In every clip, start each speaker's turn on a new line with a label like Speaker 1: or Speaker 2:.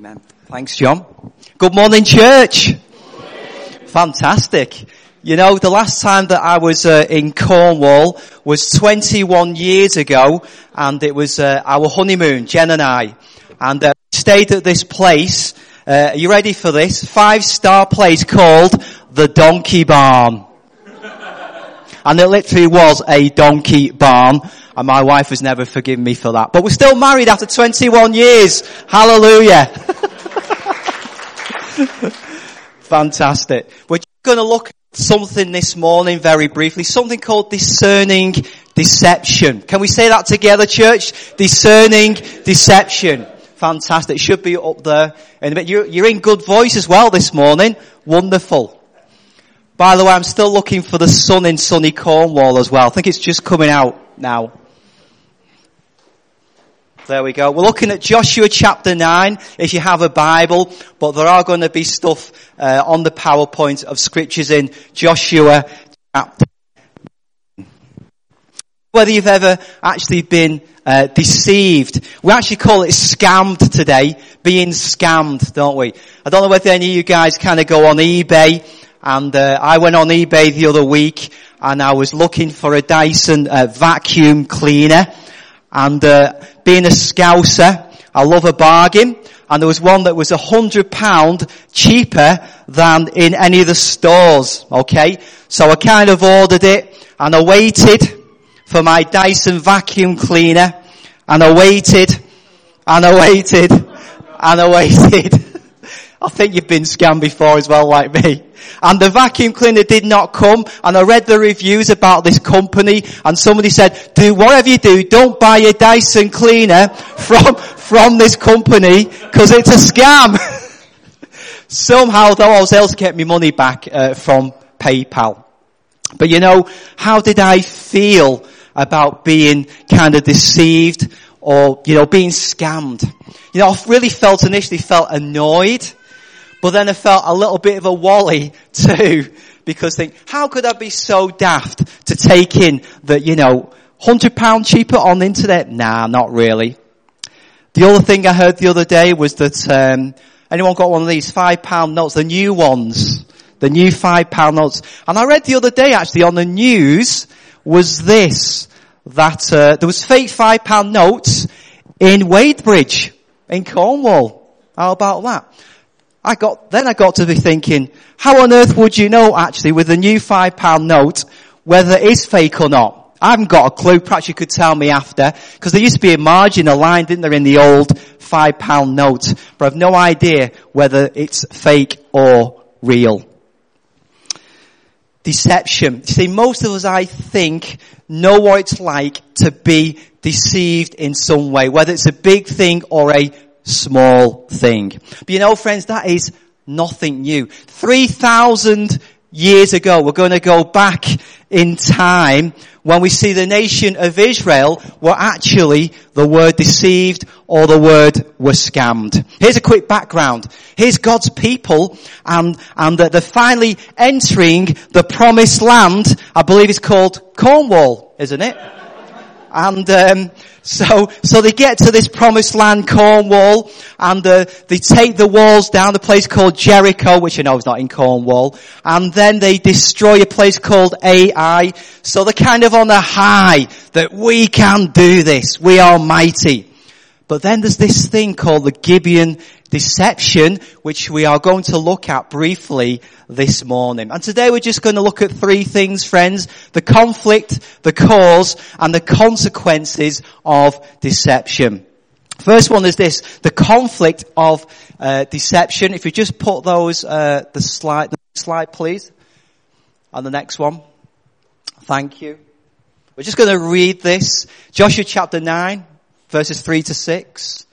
Speaker 1: Amen. Thanks, John. Good morning, church. Fantastic. You know, the last time that I was uh, in Cornwall was 21 years ago, and it was uh, our honeymoon, Jen and I, and uh, stayed at this place. Uh, are you ready for this? Five-star place called the Donkey Barn. And it literally was a donkey barn. And my wife has never forgiven me for that. But we're still married after 21 years. Hallelujah. Fantastic. We're going to look at something this morning very briefly. Something called discerning deception. Can we say that together, church? Discerning deception. Fantastic. Should be up there in a bit. You're, you're in good voice as well this morning. Wonderful. By the way, I'm still looking for the sun in sunny Cornwall as well. I think it's just coming out now. There we go. We're looking at Joshua chapter 9 if you have a Bible, but there are going to be stuff uh, on the PowerPoint of scriptures in Joshua chapter whether you've ever actually been uh, deceived. We actually call it scammed today, being scammed, don't we? I don't know whether any of you guys kind of go on eBay and uh, I went on eBay the other week and I was looking for a Dyson uh, vacuum cleaner. And uh, being a scouser, I love a bargain. And there was one that was a hundred pound cheaper than in any of the stores. Okay, so I kind of ordered it and I waited for my Dyson vacuum cleaner and I waited and I waited and I waited. I think you've been scammed before as well like me. And the vacuum cleaner did not come and I read the reviews about this company and somebody said, do whatever you do, don't buy a Dyson cleaner from, from this company because it's a scam. Somehow though I was able to get my money back uh, from PayPal. But you know, how did I feel about being kind of deceived or, you know, being scammed? You know, I really felt initially felt annoyed but then I felt a little bit of a wally too, because think, how could I be so daft to take in that, you know, hundred pound cheaper on the internet? Nah, not really. The other thing I heard the other day was that, um, anyone got one of these five pound notes, the new ones, the new five pound notes. And I read the other day actually on the news was this, that, uh, there was fake five pound notes in Wadebridge, in Cornwall. How about that? I got, then I got to be thinking, how on earth would you know actually with the new five pound note whether it is fake or not? I haven't got a clue. Perhaps you could tell me after. Because there used to be a margin, a line, didn't there, in the old five pound note. But I've no idea whether it's fake or real. Deception. See, most of us, I think, know what it's like to be deceived in some way. Whether it's a big thing or a small thing. But you know friends, that is nothing new. 3,000 years ago, we're going to go back in time when we see the nation of Israel were actually the word deceived or the word were scammed. Here's a quick background. Here's God's people and, and they're finally entering the promised land. I believe it's called Cornwall, isn't it? And um, so, so they get to this promised land, Cornwall, and uh, they take the walls down, the place called Jericho, which I know is not in Cornwall, and then they destroy a place called Ai. So they're kind of on a high that we can do this. We are mighty. But then there's this thing called the Gibeon deception, which we are going to look at briefly this morning. And today we're just going to look at three things, friends. The conflict, the cause, and the consequences of deception. First one is this, the conflict of uh, deception. If you just put those, uh, the slide, the slide please. And the next one. Thank you. We're just going to read this. Joshua chapter 9, verses 3 to 6.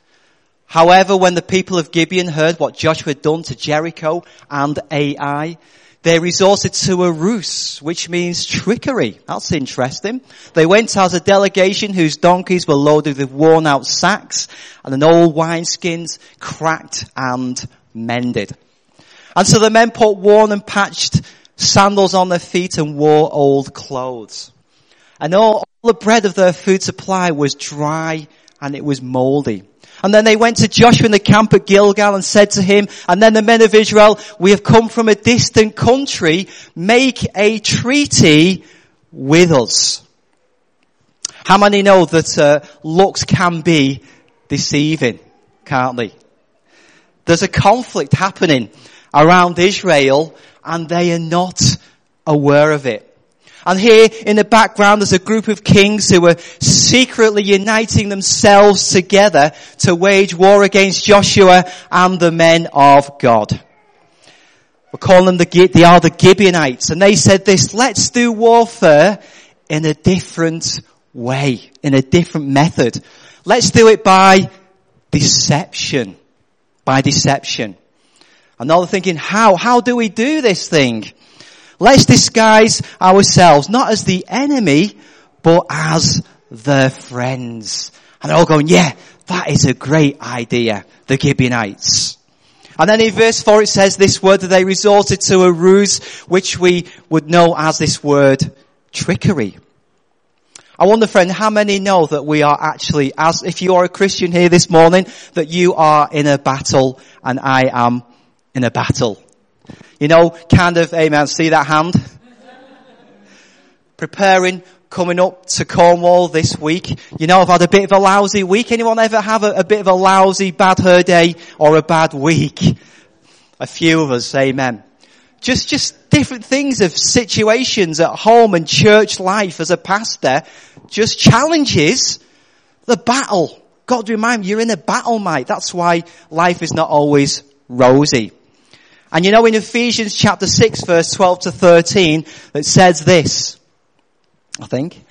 Speaker 1: However, when the people of Gibeon heard what Joshua had done to Jericho and Ai, they resorted to a ruse, which means trickery. That's interesting. They went as a delegation whose donkeys were loaded with worn out sacks and an old wineskins cracked and mended. And so the men put worn and patched sandals on their feet and wore old clothes. And all, all the bread of their food supply was dry and it was moldy. And then they went to Joshua in the camp at Gilgal and said to him, and then the men of Israel, we have come from a distant country, make a treaty with us. How many know that uh, looks can be deceiving, can't they? There's a conflict happening around Israel and they are not aware of it. And here in the background there's a group of kings who were secretly uniting themselves together to wage war against Joshua and the men of God. We're calling them the, they are the Gibeonites. And they said this, let's do warfare in a different way, in a different method. Let's do it by deception. By deception. And now they're thinking, how? How do we do this thing? Let's disguise ourselves, not as the enemy, but as the friends. And they're all going, yeah, that is a great idea, the Gibeonites. And then in verse 4 it says this word that they resorted to a ruse which we would know as this word trickery. I wonder friend, how many know that we are actually, as if you are a Christian here this morning, that you are in a battle and I am in a battle. You know, kind of, amen, see that hand? Preparing, coming up to Cornwall this week. You know, I've had a bit of a lousy week. Anyone ever have a, a bit of a lousy, bad her day or a bad week? A few of us, amen. Just, just different things of situations at home and church life as a pastor. Just challenges the battle. God remind you, you're in a battle, mate. That's why life is not always rosy. And you know in Ephesians chapter 6 verse 12 to 13, it says this, I think,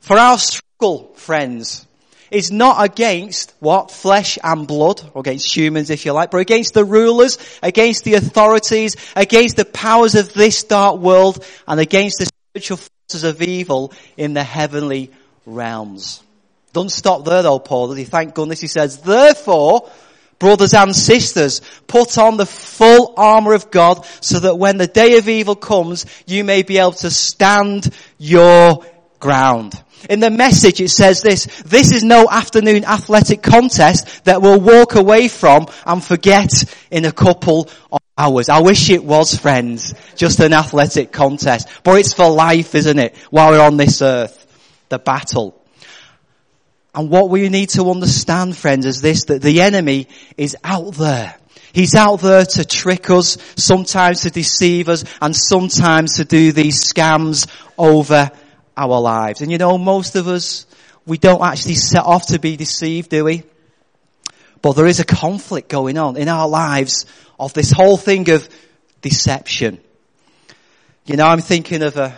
Speaker 1: for our struggle, friends, is not against what? Flesh and blood, or against humans if you like, but against the rulers, against the authorities, against the powers of this dark world, and against the spiritual forces of evil in the heavenly realms. Don't stop there though, Paul, he? Thank goodness he says, therefore, Brothers and sisters, put on the full armor of God so that when the day of evil comes, you may be able to stand your ground. In the message it says this, this is no afternoon athletic contest that we'll walk away from and forget in a couple of hours. I wish it was friends, just an athletic contest. But it's for life, isn't it? While we're on this earth. The battle. And what we need to understand, friends, is this, that the enemy is out there. He's out there to trick us, sometimes to deceive us, and sometimes to do these scams over our lives. And you know, most of us, we don't actually set off to be deceived, do we? But there is a conflict going on in our lives of this whole thing of deception. You know, I'm thinking of a,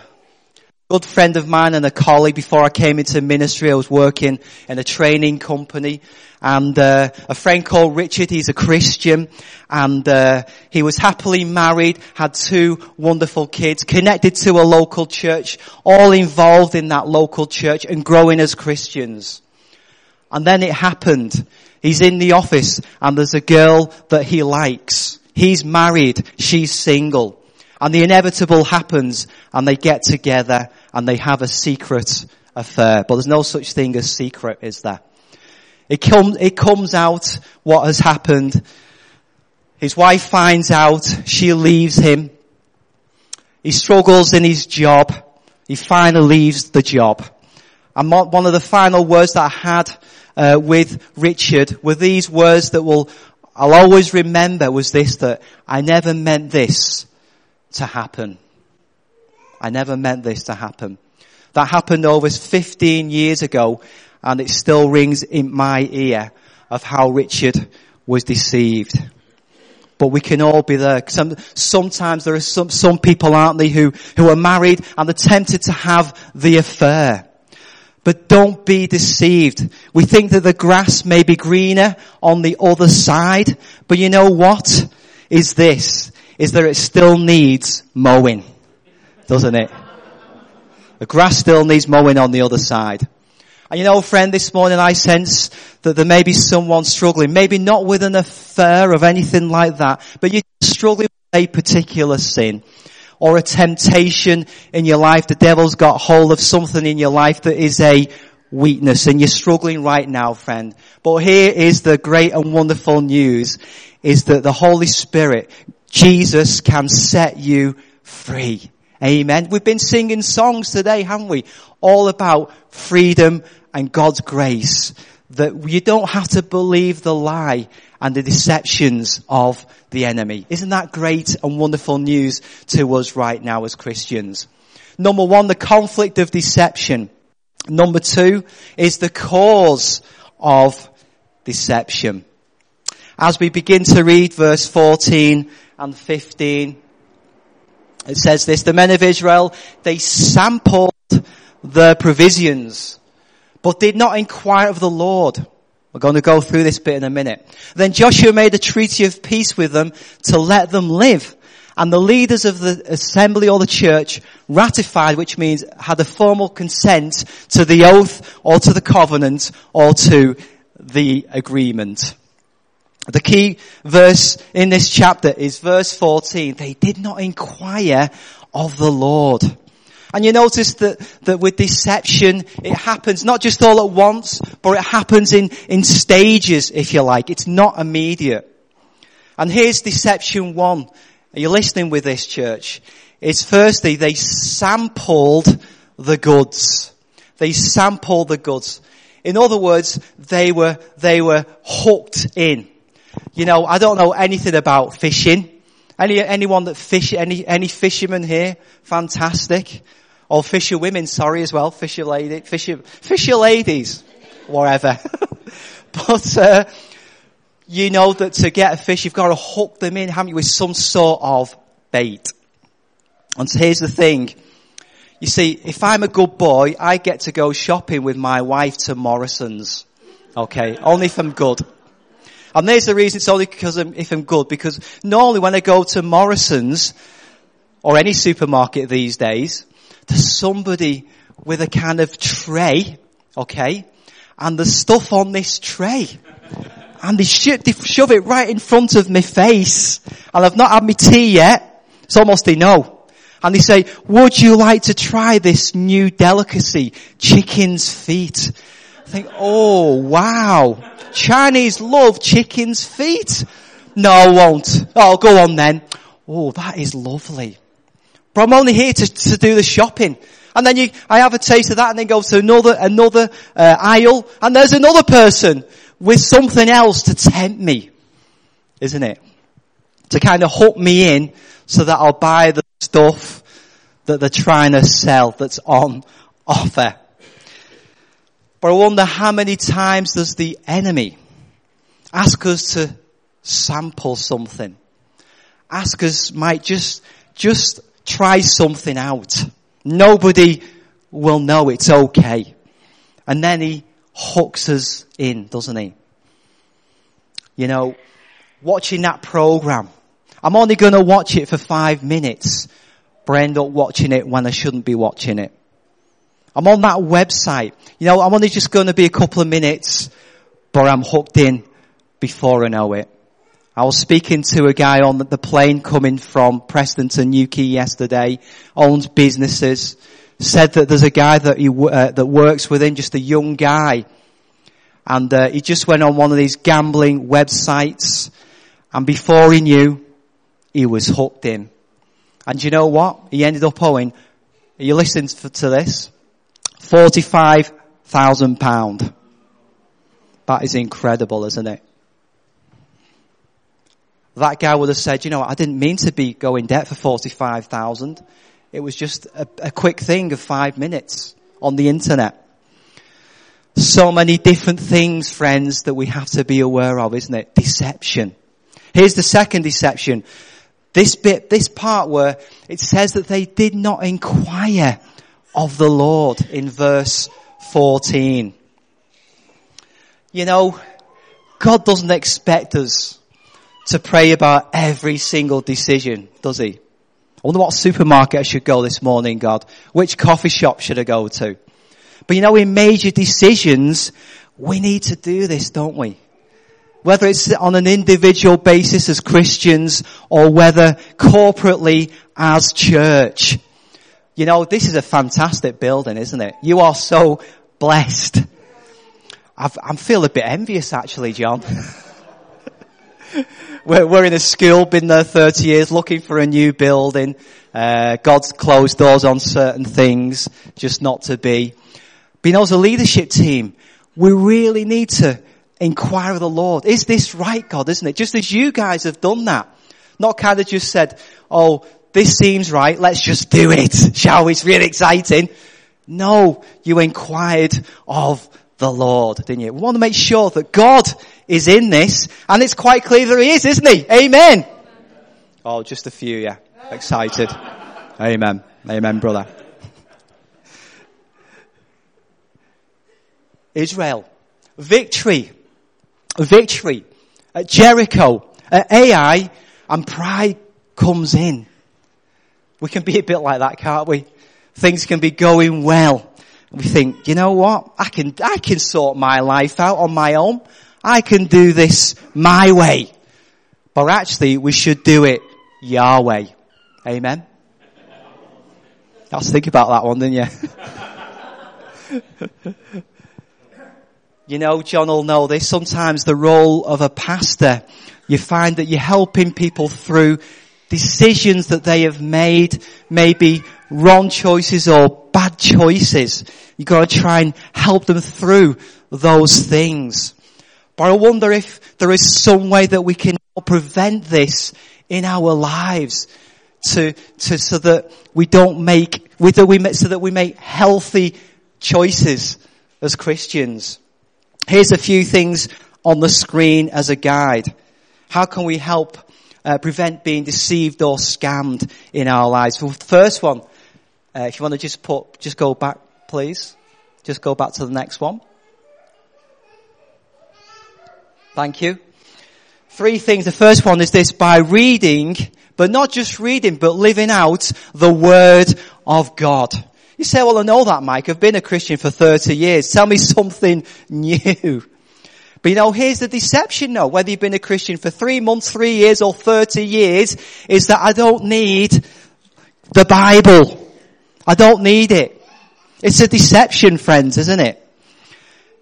Speaker 1: good friend of mine and a colleague before I came into ministry. I was working in a training company and uh, a friend called Richard, he's a Christian and uh, he was happily married, had two wonderful kids, connected to a local church, all involved in that local church and growing as Christians. And then it happened. He's in the office and there's a girl that he likes. He's married, she's single. And the inevitable happens and they get together and they have a secret affair. But there's no such thing as secret, is there? It, com- it comes out what has happened. His wife finds out. She leaves him. He struggles in his job. He finally leaves the job. And one of the final words that I had uh, with Richard were these words that will I'll always remember was this that I never meant this to happen. I never meant this to happen. That happened over 15 years ago and it still rings in my ear of how Richard was deceived. But we can all be there. Some, sometimes there are some, some people, aren't they, who, who are married and they're tempted to have the affair. But don't be deceived. We think that the grass may be greener on the other side, but you know what? Is this, is that it still needs mowing doesn't it? The grass still needs mowing on the other side. And you know, friend, this morning I sense that there may be someone struggling, maybe not with an affair of anything like that, but you're struggling with a particular sin or a temptation in your life. The devil's got hold of something in your life that is a weakness and you're struggling right now, friend. But here is the great and wonderful news is that the Holy Spirit, Jesus can set you free. Amen. We've been singing songs today, haven't we? All about freedom and God's grace. That you don't have to believe the lie and the deceptions of the enemy. Isn't that great and wonderful news to us right now as Christians? Number one, the conflict of deception. Number two is the cause of deception. As we begin to read verse 14 and 15, it says this, the men of Israel, they sampled the provisions, but did not inquire of the Lord. We're going to go through this bit in a minute. Then Joshua made a treaty of peace with them to let them live. And the leaders of the assembly or the church ratified, which means had a formal consent to the oath or to the covenant or to the agreement. The key verse in this chapter is verse 14. They did not inquire of the Lord. And you notice that, that with deception, it happens not just all at once, but it happens in, in stages, if you like. It's not immediate. And here's deception one. Are you listening with this church? It's firstly, they sampled the goods. They sampled the goods. In other words, they were, they were hooked in. You know, I don't know anything about fishing. Any, anyone that fish, any, any fishermen here? Fantastic. Or fisher women, sorry as well. Fisher lady, fisher, fisher ladies. Whatever. but, uh, you know that to get a fish, you've got to hook them in, haven't you, with some sort of bait. And so here's the thing. You see, if I'm a good boy, I get to go shopping with my wife to Morrison's. Okay? Only if I'm good. And there's the reason it's only because I'm, if I'm good, because normally when I go to Morrison's, or any supermarket these days, there's somebody with a kind of tray, okay? And the stuff on this tray and they, sh- they shove it right in front of my face, and I've not had my tea yet. It's almost they know. And they say, would you like to try this new delicacy, chicken's feet? Think, oh wow, Chinese love chicken's feet. No, I won't. Oh, go on then. Oh, that is lovely. But I'm only here to, to do the shopping. And then you, I have a taste of that and then go to another, another uh, aisle and there's another person with something else to tempt me. Isn't it? To kind of hook me in so that I'll buy the stuff that they're trying to sell that's on offer. But I wonder how many times does the enemy ask us to sample something? Ask us, might just, just try something out. Nobody will know it's okay. And then he hooks us in, doesn't he? You know, watching that program. I'm only going to watch it for five minutes, but I end up watching it when I shouldn't be watching it. I'm on that website. You know, I'm only just going to be a couple of minutes, but I'm hooked in before I know it. I was speaking to a guy on the plane coming from Preston to Newquay yesterday, owns businesses, said that there's a guy that he, uh, that works with him, just a young guy. And uh, he just went on one of these gambling websites and before he knew, he was hooked in. And you know what? He ended up owing, are you listening to this? £45,000. That is incredible, isn't it? That guy would have said, you know, I didn't mean to be going debt for 45,000. It was just a, a quick thing of five minutes on the internet. So many different things, friends, that we have to be aware of, isn't it? Deception. Here's the second deception. This bit, this part where it says that they did not inquire of the Lord in verse 14. You know, God doesn't expect us to pray about every single decision, does he? I wonder what supermarket I should go this morning, God. Which coffee shop should I go to? But you know, in major decisions, we need to do this, don't we? Whether it's on an individual basis as Christians or whether corporately as church. You know, this is a fantastic building, isn't it? You are so blessed. I've, I'm feeling a bit envious actually, John. we're, we're in a school, been there 30 years, looking for a new building. Uh, God's closed doors on certain things, just not to be. But you know, as a leadership team, we really need to inquire of the Lord. Is this right, God, isn't it? Just as you guys have done that. Not kind of just said, oh, this seems right, let's just do it, shall we? It's really exciting. No, you inquired of the Lord, didn't you? We want to make sure that God is in this, and it's quite clear that He is, isn't He? Amen. Oh, just a few, yeah. Excited. Amen. Amen, brother. Israel. Victory. Victory. At Jericho. At Ai. And pride comes in. We can be a bit like that, can't we? Things can be going well. We think, you know what? I can, I can sort my life out on my own. I can do this my way. But actually, we should do it Yahweh. Amen. I was thinking about that one, didn't you? you know, John will know this. Sometimes the role of a pastor, you find that you're helping people through decisions that they have made, maybe wrong choices or bad choices. You've got to try and help them through those things. But I wonder if there is some way that we can prevent this in our lives to, to, so that we don't make, so that we make healthy choices as Christians. Here's a few things on the screen as a guide. How can we help uh, prevent being deceived or scammed in our lives? Well, the first one, uh, if you want to just put, just go back, please. Just go back to the next one. Thank you. Three things. The first one is this, by reading, but not just reading, but living out the Word of God. You say, well, I know that, Mike. I've been a Christian for 30 years. Tell me something new. But you know, here's the deception though, whether you've been a Christian for three months, three years, or 30 years, is that I don't need the Bible. I don't need it. It's a deception, friends, isn't it?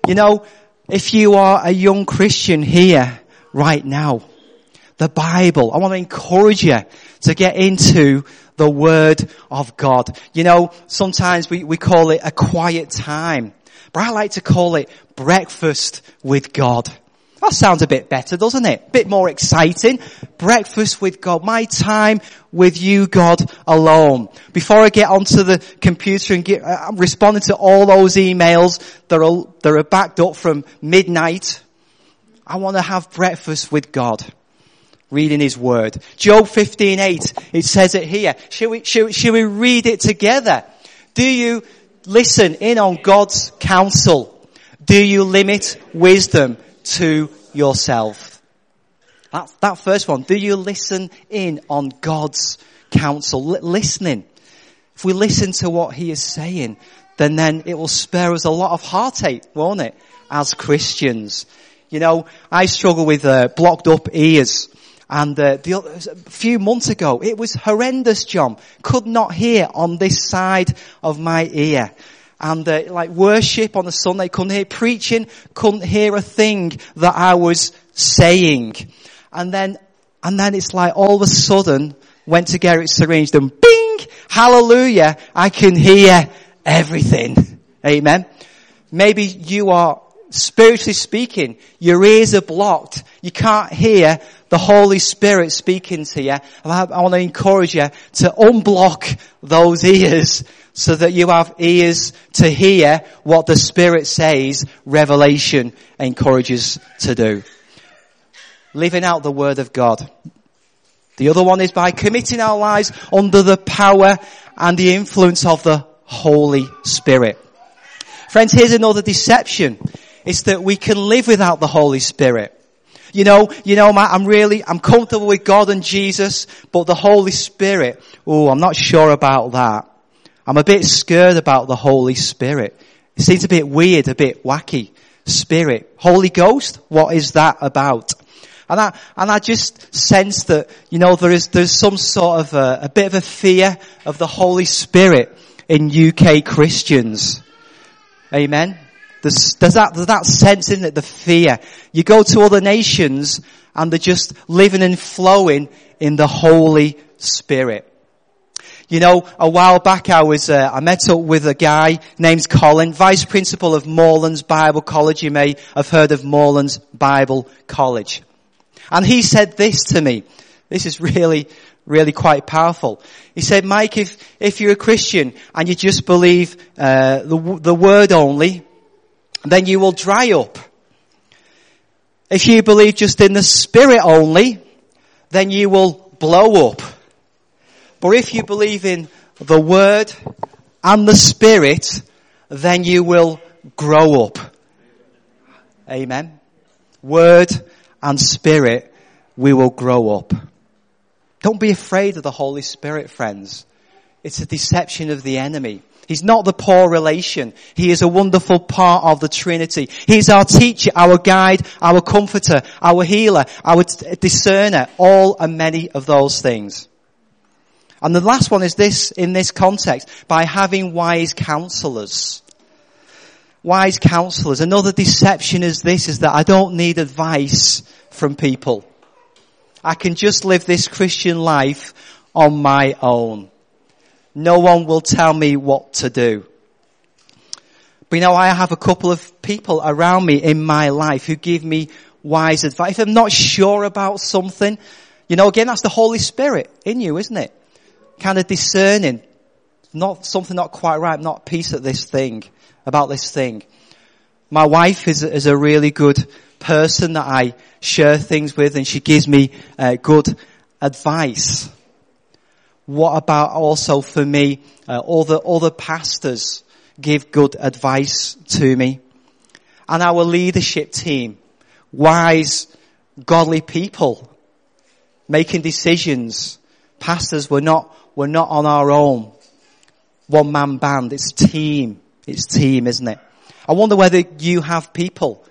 Speaker 1: You know, if you are a young Christian here right now, the Bible, I want to encourage you to get into the Word of God. You know, sometimes we, we call it a quiet time, but I like to call it breakfast with God. That sounds a bit better, doesn't it? A bit more exciting. Breakfast with God. My time with you, God, alone. Before I get onto the computer and get, I'm uh, responding to all those emails that are, that are backed up from midnight. I want to have breakfast with God. Reading His Word. Job 15:8, it says it here. Shall we, shall, shall we read it together? Do you listen in on God's counsel? Do you limit wisdom to yourself? That, that first one. Do you listen in on God's counsel? L- listening. If we listen to what He is saying, then then it will spare us a lot of heartache, won't it? As Christians. You know, I struggle with uh, blocked up ears. And uh, the, a few months ago, it was horrendous, John. Could not hear on this side of my ear and uh, like worship on a Sunday, couldn't hear preaching, couldn't hear a thing that I was saying. And then, and then it's like all of a sudden went to get it syringed and bing, hallelujah, I can hear everything. Amen. Maybe you are spiritually speaking, your ears are blocked. You can't hear the Holy Spirit speaking to you. I, want to encourage you to unblock those ears so that you have ears to hear what the Spirit says revelation encourages to do. Living out the Word of God. The other one is by committing our lives under the power and the influence of the Holy Spirit. Friends, here's another deception. It's that we can live without the Holy Spirit. You know, you know, Matt, I'm really, I'm comfortable with God and Jesus, but the Holy Spirit, oh, I'm not sure about that. I'm a bit scared about the Holy Spirit. It seems a bit weird, a bit wacky. Spirit. Holy Ghost? What is that about? And I, and I just sense that, you know, there is, there's some sort of a, a bit of a fear of the Holy Spirit in UK Christians. Amen? There's, there's that, there's that sense, isn't it? The fear. You go to other nations and they're just living and flowing in the Holy Spirit. You know, a while back I was, uh, I met up with a guy named Colin, Vice Principal of Moorlands Bible College. You may have heard of Moorlands Bible College. And he said this to me. This is really, really quite powerful. He said, Mike, if, if you're a Christian and you just believe, uh, the, the word only, then you will dry up. If you believe just in the spirit only, then you will blow up. But if you believe in the word and the spirit, then you will grow up. Amen. Word and spirit, we will grow up. Don't be afraid of the Holy Spirit, friends. It's a deception of the enemy. He's not the poor relation. He is a wonderful part of the Trinity. He's our teacher, our guide, our comforter, our healer, our discerner, all and many of those things. And the last one is this, in this context, by having wise counselors. Wise counselors. Another deception is this, is that I don't need advice from people. I can just live this Christian life on my own. No one will tell me what to do. But you know, I have a couple of people around me in my life who give me wise advice. If I'm not sure about something, you know, again, that's the Holy Spirit in you, isn't it? kind of discerning, not something not quite right, not peace at this thing, about this thing. My wife is, is a really good person that I share things with and she gives me uh, good advice. What about also for me, uh, all the other pastors give good advice to me. And our leadership team, wise, godly people, making decisions. Pastors were not we're not on our own. One man band. It's team. It's team, isn't it? I wonder whether you have people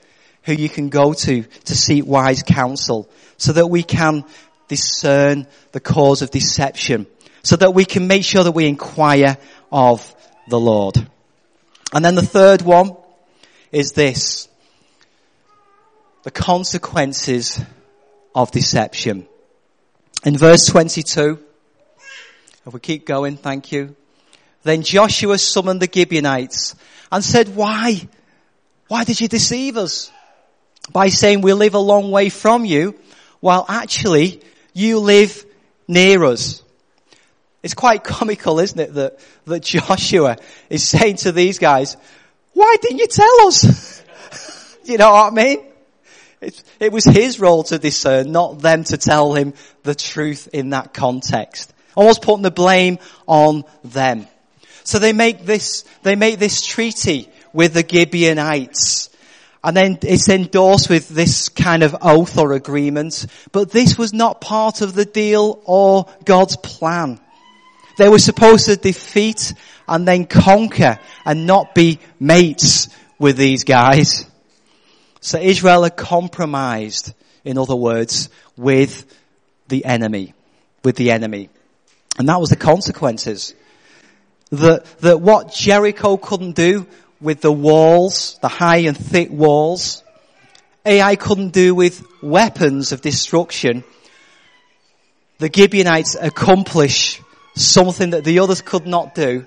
Speaker 1: who you can go to to seek wise counsel so that we can discern the cause of deception so that we can make sure that we inquire of the Lord. And then the third one is this. The consequences of deception. In verse 22, if we keep going, thank you. Then Joshua summoned the Gibeonites and said, why? Why did you deceive us? By saying we live a long way from you, while actually you live near us. It's quite comical, isn't it, that, that Joshua is saying to these guys, why didn't you tell us? you know what I mean? It, it was his role to discern, not them to tell him the truth in that context. Almost putting the blame on them. So they make this, they make this treaty with the Gibeonites. And then it's endorsed with this kind of oath or agreement. But this was not part of the deal or God's plan. They were supposed to defeat and then conquer and not be mates with these guys. So Israel had compromised, in other words, with the enemy, with the enemy. And that was the consequences. That, that what Jericho couldn't do with the walls, the high and thick walls, Ai couldn't do with weapons of destruction. The Gibeonites accomplish something that the others could not do,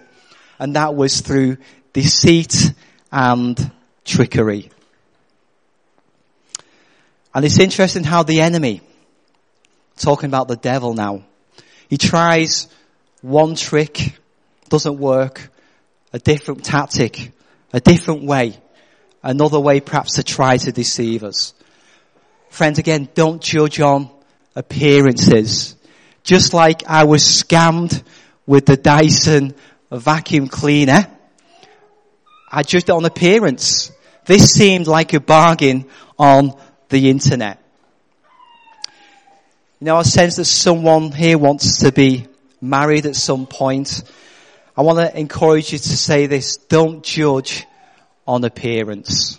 Speaker 1: and that was through deceit and trickery. And it's interesting how the enemy, talking about the devil now, he tries one trick, doesn't work, a different tactic, a different way, another way perhaps to try to deceive us. Friends, again, don't judge on appearances. Just like I was scammed with the Dyson vacuum cleaner, I judged it on appearance. This seemed like a bargain on the internet. You know, I sense that someone here wants to be married at some point. I want to encourage you to say this. Don't judge on appearance.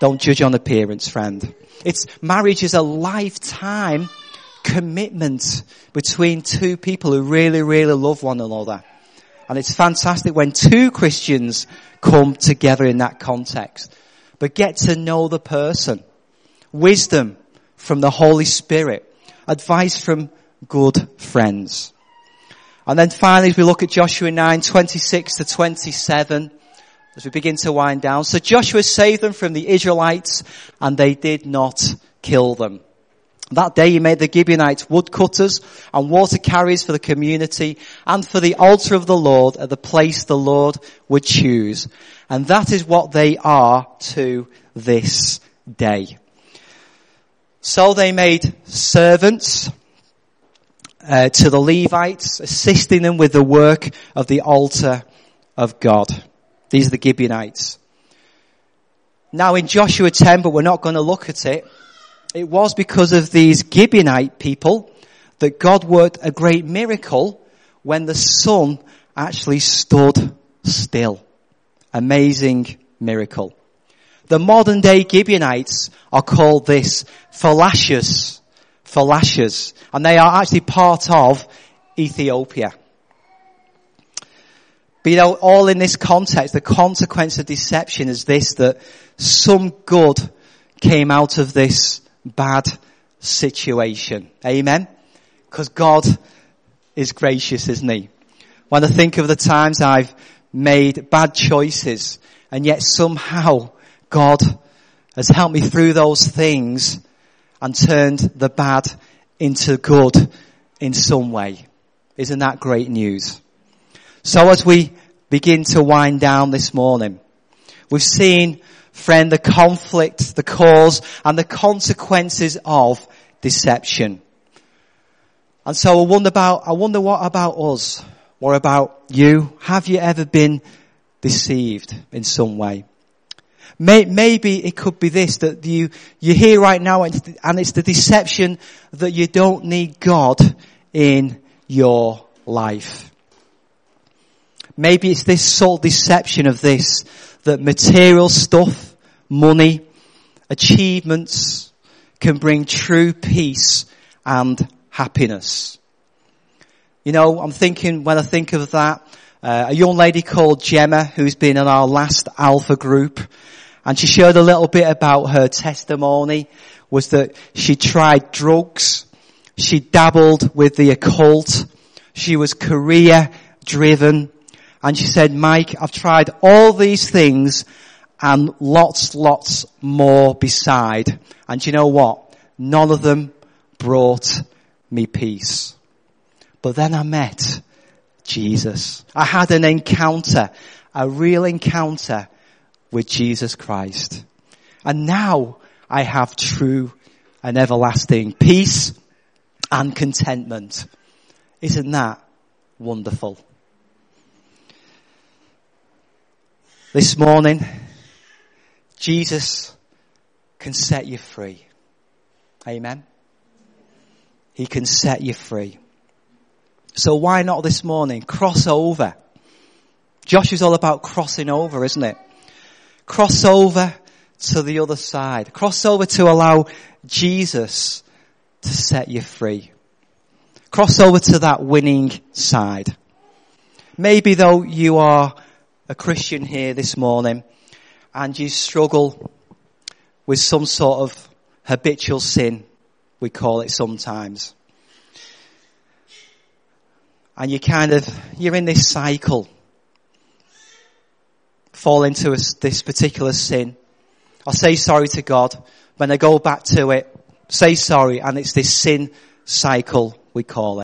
Speaker 1: Don't judge on appearance, friend. It's, marriage is a lifetime commitment between two people who really, really love one another. And it's fantastic when two Christians come together in that context. But get to know the person. Wisdom from the Holy Spirit. Advice from good friends. And then finally, as we look at Joshua 9, 26 to 27, as we begin to wind down. So Joshua saved them from the Israelites and they did not kill them. That day he made the Gibeonites woodcutters and water carriers for the community and for the altar of the Lord at the place the Lord would choose. And that is what they are to this day. So they made servants uh, to the Levites, assisting them with the work of the altar of God. These are the Gibeonites. Now in Joshua 10, but we're not going to look at it, it was because of these Gibeonite people that God worked a great miracle when the sun actually stood still. Amazing miracle. The modern day Gibeonites are called this Falashas, Falashas, and they are actually part of Ethiopia. But you know, all in this context, the consequence of deception is this, that some good came out of this bad situation. Amen? Because God is gracious, isn't He? When I think of the times I've made bad choices and yet somehow God has helped me through those things and turned the bad into good in some way. Isn't that great news? So as we begin to wind down this morning, we've seen friend, the conflict, the cause, and the consequences of deception. And so I wonder about, I wonder what about us? What about you? Have you ever been deceived in some way? Maybe it could be this, that you, you're here right now and it's the deception that you don't need God in your life. Maybe it's this sole deception of this, that material stuff, money, achievements can bring true peace and happiness. You know, I'm thinking, when I think of that, uh, a young lady called Gemma who's been in our last Alpha group and she shared a little bit about her testimony was that she tried drugs, she dabbled with the occult, she was career driven, and she said, Mike, I've tried all these things and lots, lots more beside. And you know what? None of them brought me peace. But then I met Jesus. I had an encounter, a real encounter with Jesus Christ. And now I have true and everlasting peace and contentment. Isn't that wonderful? This morning, Jesus can set you free. Amen. He can set you free. So why not this morning cross over? Josh is all about crossing over, isn't it? Cross over to the other side. Cross over to allow Jesus to set you free. Cross over to that winning side. Maybe though you are a Christian here this morning and you struggle with some sort of habitual sin, we call it sometimes. And you kind of, you're in this cycle. Fall into a, this particular sin. I say sorry to God. When I go back to it, say sorry and it's this sin cycle we call it.